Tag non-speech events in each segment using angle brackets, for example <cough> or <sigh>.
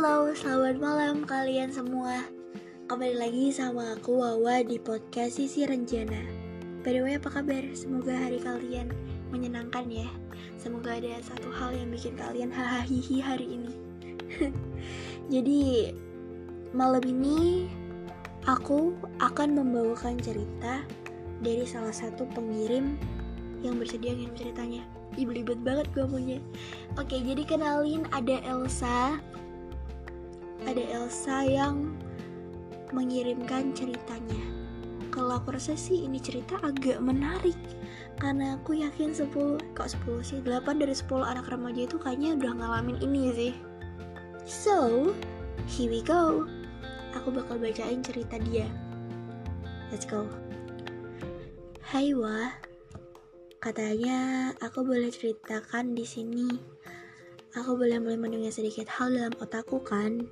Halo, selamat malam kalian semua. Kembali lagi sama aku Wawa di podcast Sisi Renjana. By the way, apa kabar? Semoga hari kalian menyenangkan ya. Semoga ada satu hal yang bikin kalian hahaha hari ini. <laughs> Jadi, malam ini aku akan membawakan cerita dari salah satu pengirim yang bersedia ngirim ceritanya. Ih, belibet banget gue punya. Oke, jadi kenalin ada Elsa. Ada Elsa yang mengirimkan ceritanya. Kalau aku rasa sih ini cerita agak menarik karena aku yakin 10 kok 10 sih 8 dari 10 anak remaja itu kayaknya udah ngalamin ini sih. So, here we go. Aku bakal bacain cerita dia. Let's go. Hai Wah, katanya aku boleh ceritakan di sini. Aku boleh mulai mendengar sedikit hal dalam otakku kan?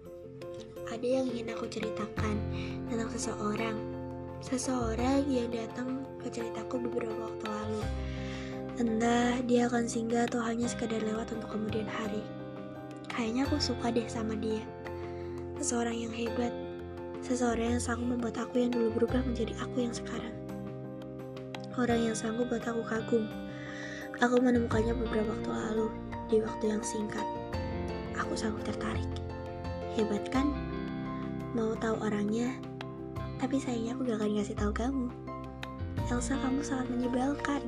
Ada yang ingin aku ceritakan tentang seseorang. Seseorang yang datang ke ceritaku beberapa waktu lalu. Entah dia akan singgah atau hanya sekadar lewat untuk kemudian hari. Kayaknya aku suka deh sama dia. Seseorang yang hebat. Seseorang yang sanggup membuat aku yang dulu berubah menjadi aku yang sekarang orang yang sanggup buat aku kagum. Aku menemukannya beberapa waktu lalu, di waktu yang singkat. Aku sanggup tertarik. Hebat kan? Mau tahu orangnya? Tapi sayangnya aku gak akan ngasih tahu kamu. Elsa, kamu sangat menyebalkan.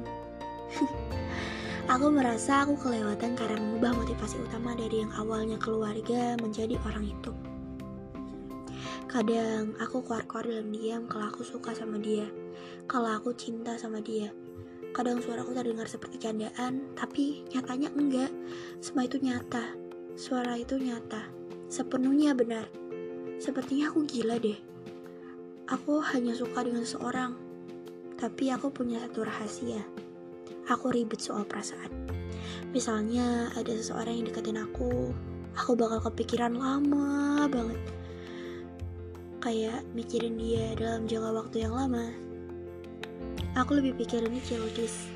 <laughs> aku merasa aku kelewatan karena mengubah motivasi utama dari yang awalnya keluarga menjadi orang itu. Kadang aku keluar-keluar dalam diam kalau aku suka sama dia, kalau aku cinta sama dia. Kadang suaraku terdengar seperti candaan, tapi nyatanya enggak. Semua itu nyata. Suara itu nyata. Sepenuhnya benar. Sepertinya aku gila deh. Aku hanya suka dengan seorang. Tapi aku punya satu rahasia. Aku ribet soal perasaan. Misalnya ada seseorang yang deketin aku, aku bakal kepikiran lama banget kayak mikirin dia dalam jangka waktu yang lama. Aku lebih pikir ini childish.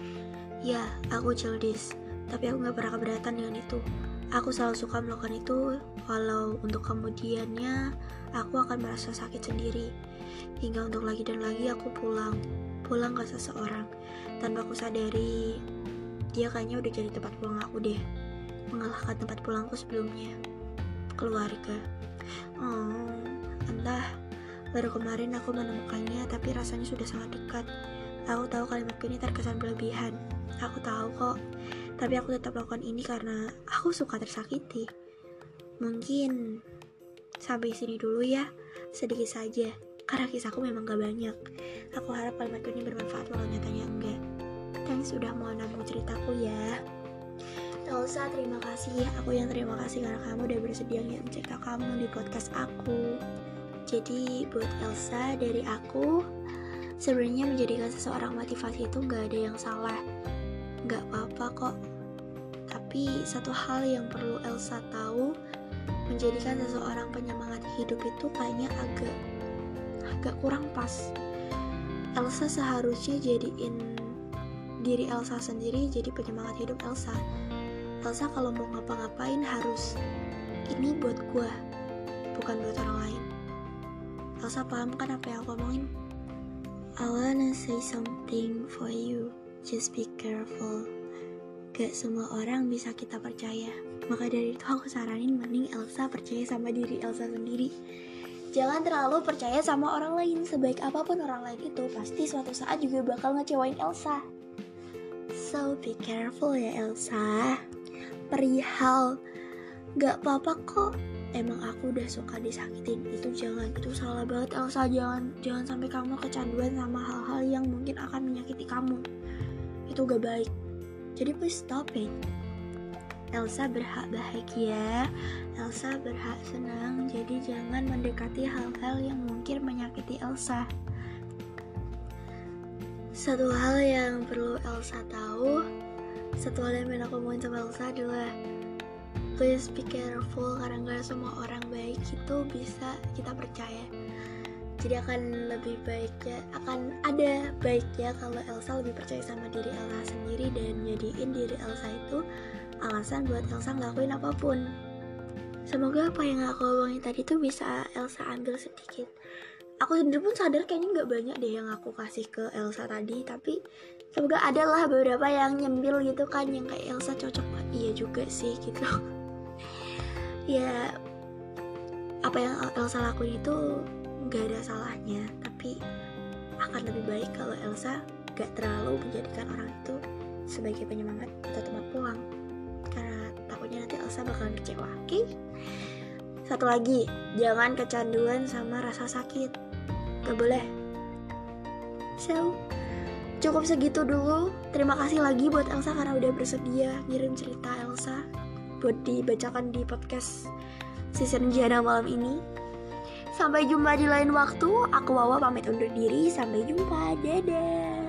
Ya, aku childish, tapi aku gak pernah keberatan dengan itu. Aku selalu suka melakukan itu, walau untuk kemudiannya aku akan merasa sakit sendiri. Hingga untuk lagi dan lagi aku pulang, pulang ke seseorang. Tanpa aku sadari, dia kayaknya udah jadi tempat pulang aku deh. Mengalahkan tempat pulangku sebelumnya. Keluarga. Oh, Entah, baru kemarin aku menemukannya tapi rasanya sudah sangat dekat. Aku tahu kalimatku ini terkesan berlebihan. Aku tahu kok, tapi aku tetap lakukan ini karena aku suka tersakiti. Mungkin sampai sini dulu ya, sedikit saja. Karena kisahku memang gak banyak. Aku harap kalimatku ini bermanfaat walau nyatanya enggak. Thanks sudah mau nambung ceritaku ya. Elsa, terima kasih. Aku yang terima kasih karena kamu udah bersedia ngirim cerita kamu di podcast aku. Jadi buat Elsa dari aku sebenarnya menjadikan seseorang motivasi itu nggak ada yang salah, nggak apa-apa kok. Tapi satu hal yang perlu Elsa tahu, menjadikan seseorang penyemangat hidup itu kayaknya agak agak kurang pas. Elsa seharusnya jadiin diri Elsa sendiri jadi penyemangat hidup Elsa. Elsa kalau mau ngapa-ngapain harus ini buat gue, bukan buat orang lain. Elsa paham kan apa yang aku ngomongin? I wanna say something for you. Just be careful. Gak semua orang bisa kita percaya. Maka dari itu aku saranin mending Elsa percaya sama diri Elsa sendiri. Jangan terlalu percaya sama orang lain. Sebaik apa pun orang lain itu, pasti suatu saat juga bakal ngecewain Elsa. So be careful ya Elsa. Perihal, gak apa-apa kok emang aku udah suka disakitin itu jangan itu salah banget Elsa jangan jangan sampai kamu kecanduan sama hal-hal yang mungkin akan menyakiti kamu itu gak baik jadi please stop it. Elsa berhak bahagia. Elsa berhak senang. Jadi jangan mendekati hal-hal yang mungkin menyakiti Elsa. Satu hal yang perlu Elsa tahu satu hal yang aku ngomongin sama Elsa adalah please be careful karena nggak semua orang baik itu bisa kita percaya jadi akan lebih baik ya akan ada baiknya kalau Elsa lebih percaya sama diri Elsa sendiri dan jadiin diri Elsa itu alasan buat Elsa ngelakuin apa pun. Semoga apa yang aku omongin tadi tuh bisa Elsa ambil sedikit. Aku sendiri pun sadar kayaknya nggak banyak deh yang aku kasih ke Elsa tadi tapi semoga ada lah beberapa yang nyembil gitu kan yang kayak Elsa cocok iya juga sih gitu. <laughs> Ya apa yang Elsa lakuin itu nggak ada salahnya tapi akan lebih baik kalau Elsa gak terlalu menjadikan orang itu sebagai penyemangat atau tempat pulang. Karena takutnya nanti Elsa bakalan kecewa oke? Okay? satu lagi jangan kecanduan sama rasa sakit. Gak boleh. So cukup segitu dulu. Terima kasih lagi buat Elsa karena udah bersedia ngirim cerita Elsa buat dibacakan di podcast season Jana malam ini Sampai jumpa di lain waktu. Aku Wawa pamit undur diri. Sampai jumpa. Dadah.